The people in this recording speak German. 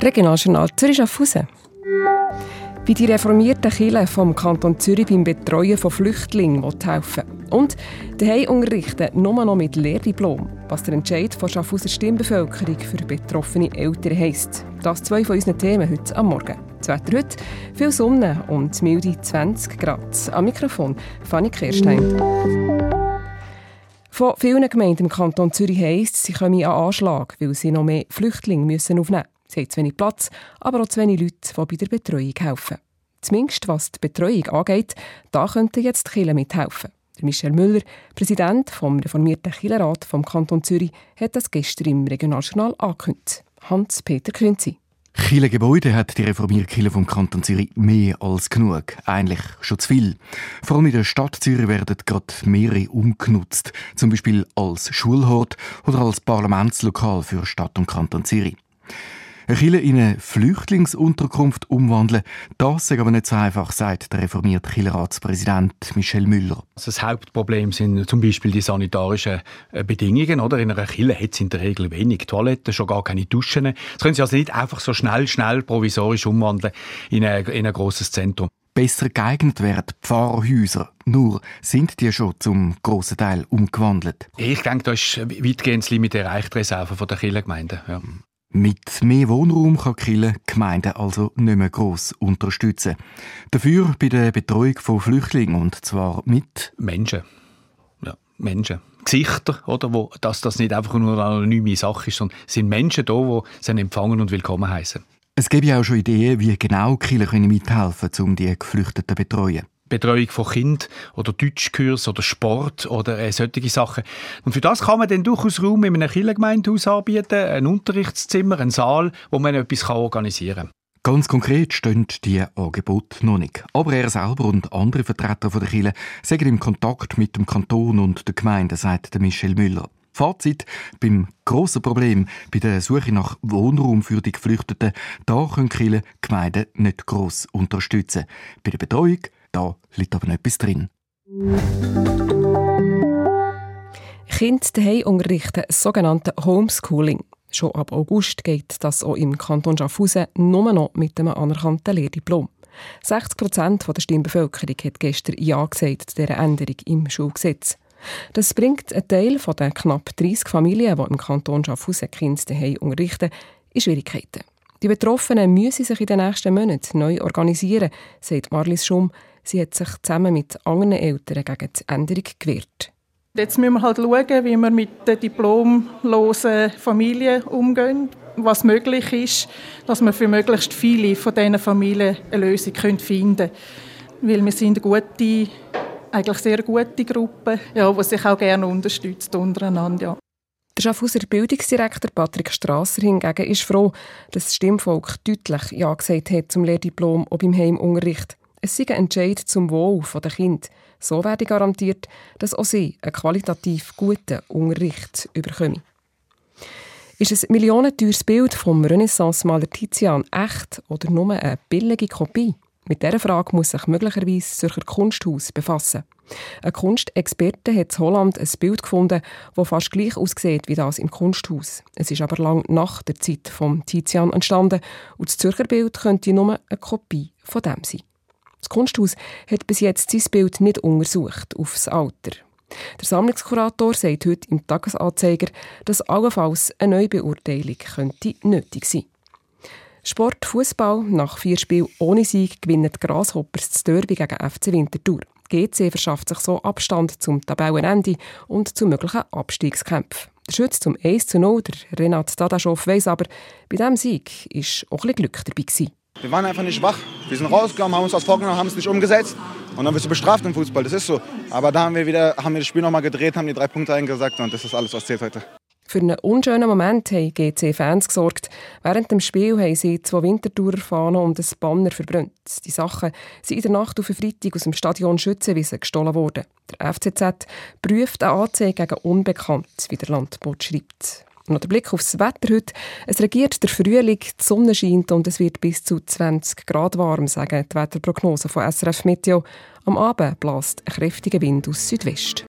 Regionaljournal Zürich Schaffhausen. Wie die reformierten Kirche vom Kanton Zürich beim Betreuen von Flüchtlingen helfen Und daheim unterrichten nur noch mit Lehrdiplom, was der Entscheid der Schaffhauser Stimmbevölkerung für betroffene Eltern heisst. Das zwei von unseren Themen heute am Morgen. Das Wetter heute, viel Sonne und milde 20 Grad. Am Mikrofon Fanny Kirstein. Von vielen Gemeinden im Kanton Zürich heisst, sie kommen an Anschlag, weil sie noch mehr Flüchtlinge müssen aufnehmen müssen. Sie haben zu wenig Platz, aber auch zu wenig Leute, die bei der Betreuung helfen. Zumindest was die Betreuung angeht, da könnten jetzt die Kirche mithelfen. Michel Müller, Präsident vom reformierten Kirchenrat vom Kanton Zürich, hat das gestern im Regionaljournal angekündigt. Hans-Peter Künzi. Chile Gebäude hat die Reformierkirche vom Kanton Zürich mehr als genug. Eigentlich schon zu viel. Vor allem in der Stadt Zürich werden gerade mehrere umgenutzt. Zum Beispiel als Schulhort oder als Parlamentslokal für Stadt und Kanton Zürich. Eine Kirche in eine Flüchtlingsunterkunft umwandeln, das ist aber nicht so einfach, sagt der reformierte Kirchenratspräsident Michel Müller. Also das Hauptproblem sind zum Beispiel die sanitarischen äh, Bedingungen. Oder? In einer Kirche hat es in der Regel wenig Toiletten, schon gar keine Duschen. Das können Sie also nicht einfach so schnell, schnell provisorisch umwandeln in ein, in ein grosses Zentrum besser geeignet wären Pfarrhäuser. Nur sind die schon zum grossen Teil umgewandelt. Ich denke, da ist weitgehend das Limit erreicht, Reserve der Kirchengemeinden. Ja. Mit mehr Wohnraum kann Kille Gemeinden also nicht mehr gross unterstützen. Dafür bei der Betreuung von Flüchtlingen und zwar mit Menschen. Ja, Menschen. Gesichter, oder, wo, dass das nicht einfach nur eine anonyme Sache ist, sondern es sind Menschen da, die sie empfangen und willkommen heißen. Es gibt ja auch schon Ideen, wie genau Kirchen mithelfen können, um die Geflüchteten zu betreuen. Betreuung von Kind oder Deutschkurs oder Sport oder äh, solche Sachen. Und für das kann man dann durchaus Raum in einem Kirchengemeindehaus anbieten, ein Unterrichtszimmer, ein Saal, wo man etwas organisieren kann. Ganz konkret stehen die Angebote noch nicht. Aber er selber und andere Vertreter der Kirche sind im Kontakt mit dem Kanton und der Gemeinde, sagt Michel Müller. Fazit, beim grossen Problem bei der Suche nach Wohnraum für die Geflüchteten, da können die Gemeinden nicht gross unterstützen. Bei der Betreuung da liegt aber noch etwas drin. Kinder daheim unterrichten, sogenannte Homeschooling. Schon ab August geht das auch im Kanton Schaffhausen nur noch mit einem anerkannten Lehrdiplom. 60 Prozent der Stimmbevölkerung hat gestern Ja gesagt zu dieser Änderung im Schulgesetz. Das bringt einen Teil den knapp 30 Familien, die im Kanton Schaffhausen Kinder daheim unterrichten, in Schwierigkeiten. Die Betroffenen müssen sich in den nächsten Monaten neu organisieren, sagt Marlies Schumm. Sie hat sich zusammen mit anderen Eltern gegen die Änderung gewehrt. Jetzt müssen wir halt schauen, wie wir mit den diplomlosen Familien umgehen, was möglich ist, dass wir für möglichst viele von diesen Familien eine Lösung finden können. Weil wir sind eine gute, eigentlich sehr gute Gruppe, ja, die sich auch gerne unterstützt untereinander. Ja. Der Schaffhauser Bildungsdirektor Patrick Strasser hingegen ist froh, dass das Stimmvolk deutlich Ja gesagt hat zum Lehrdiplom auch beim Heimunterricht. Es sei ein Entscheid zum Wohl der Kind. So werde garantiert, dass auch sie einen qualitativ guten Unterricht überkommen. Ist ein millionenteures Bild vom Renaissance-Maler Tizian echt oder nur eine billige Kopie? Mit dieser Frage muss sich möglicherweise das Zürcher Kunsthaus befassen. Ein Kunstexperte hat in Holland ein Bild gefunden, das fast gleich aussieht wie das im Kunsthaus. Es ist aber lang nach der Zeit von Tizian entstanden und das Zürcher Bild könnte nur eine Kopie von dem sein. Das Kunsthaus hat bis jetzt sein Bild nicht untersucht aufs Alter. Der Sammlungskurator sagt heute im Tagesanzeiger, dass allenfalls eine Neubeurteilung könnte nötig sein Sport Fußball nach vier Spielen ohne Sieg gewinnen die Grasshoppers das Derby gegen FC Winterthur. GC verschafft sich so Abstand zum Tabellenende und zu möglichen Abstiegskämpfen. Der Schütz zum 1 zu 0, der Renat Dadaschow, weiss aber, bei diesem Sieg war auch ein Glück dabei. Wir waren einfach nicht wach. Wir sind rausgekommen, haben uns was vorgenommen, haben es nicht umgesetzt. Und dann wirst du bestraft im Fußball, das ist so. Aber da haben wir wieder haben wir das Spiel nochmal gedreht, haben die drei Punkte eingesagt und das ist alles, was zählt heute. Für einen unschönen Moment haben GC-Fans gesorgt. Während dem Spiel haben sie zwei Wintertourer Fahnen und ein Banner verbrannt. Die Sachen sind in der Nacht auf Freitag aus dem Stadion Schützenwiese gestohlen worden. Der FCZ prüft eine Anzeige gegen Unbekannt, wie der Landbot schreibt. Noch der Blick aufs Wetter heute. Es regiert der Frühling, die Sonne scheint und es wird bis zu 20 Grad warm, sagen die Wetterprognosen von SRF Meteo. Am Abend bläst ein kräftiger Wind aus Südwest.